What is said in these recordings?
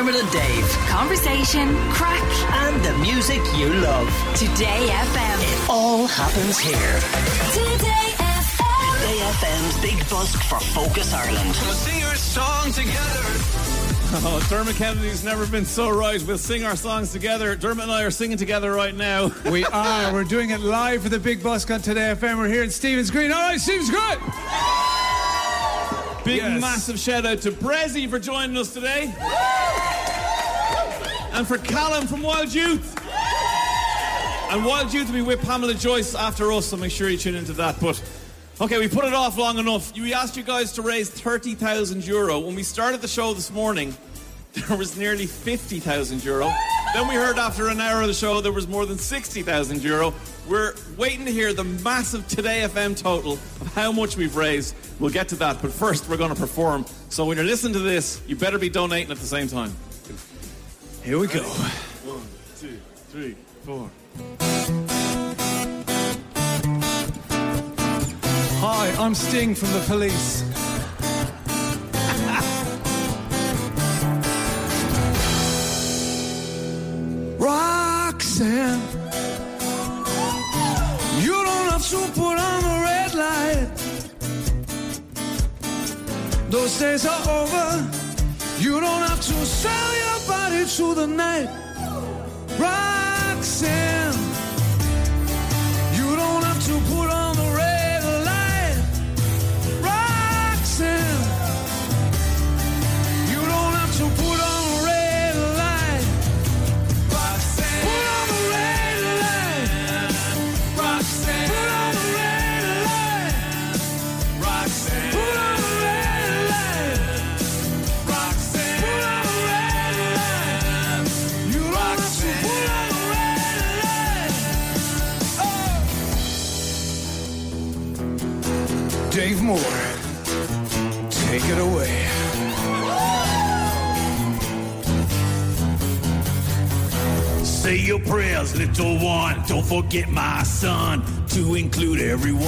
Dermot and Dave. Conversation, crack, And the music you love. Today FM. It all happens here. Today FM. Today FM's Big Busk for Focus Ireland. We'll sing our song together. Oh, Dermot Kennedy's never been so right. We'll sing our songs together. Dermot and I are singing together right now. We are. We're doing it live for the Big Busk on Today FM. We're here in Stephen's Green. All right, Stephen's Green. Big, Yes. massive shout out to Bressie for joining us today. And for Callum from Wild Youth. And Wild Youth will be with Pamela Joyce after us, so make sure you tune into that. But okay, we put it off long enough. We asked you guys to raise 30,000 euro. When we started the show this morning, there was nearly 50,000 euro. Then we heard after an hour of the show there was more than 60,000 euro. We're waiting to hear the massive Today FM total of how much we've raised. We'll get to that, but first we're going to perform. So when you're listening to this, you better be donating at the same time. Here we go. One, two, three, four. Hi, I'm Sting from the police. Roxanne, you don't have to put on the red light. Those days are over. You don't have to sell your body to the night. Roxanne, Dave Moore, take it away. Say your prayers, little one. Don't forget my son to include everyone.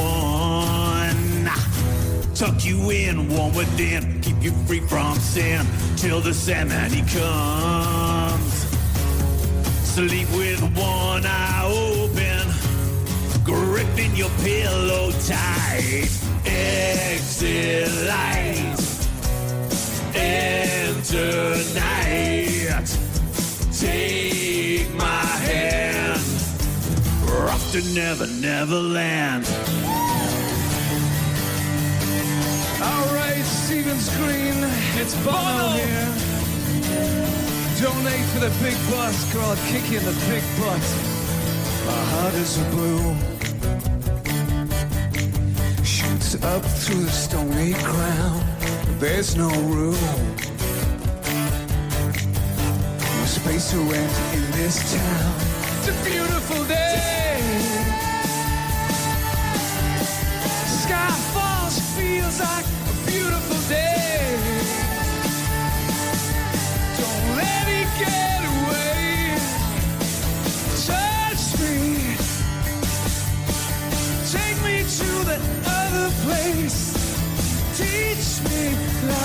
Tuck you in, warm within, keep you free from sin till the Sandman he comes. Sleep with one eye open, gripping your pillow tight. Night. Take my hand, rock to never, never land. All right, Stephen's Green, it's Bono here. Donate for the big bus, girl. I'll kick you in the big butt. My heart is a blue. Shoots up through the stony ground. There's no room. Space to rent in this town. It's a beautiful day. Sky falls, feels like a beautiful day. Don't let it get away. Touch me. Take me to the other place. Teach me love.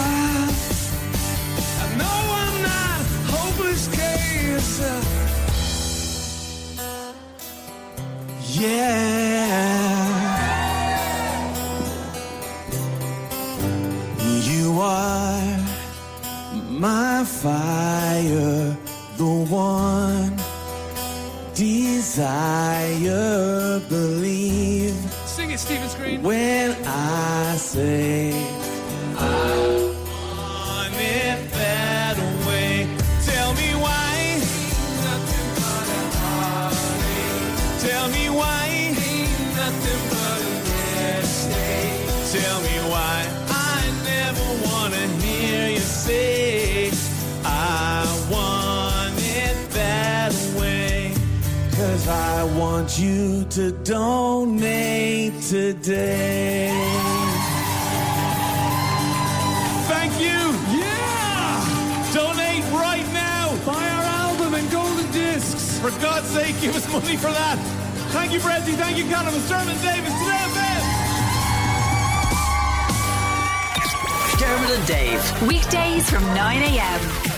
Desire, believe. Sing it, Stephen's Green. When I say Tell me why I never wanna hear you say I want it that way. Cause I want you to donate today. Thank you. Yeah. Donate right now. Buy our album and golden discs. For God's sake, give us money for that. Thank you, Bressie. Thank you. It's Dermot Davis. Today, FM. Dermot and Dave. Weekdays from 9 a.m.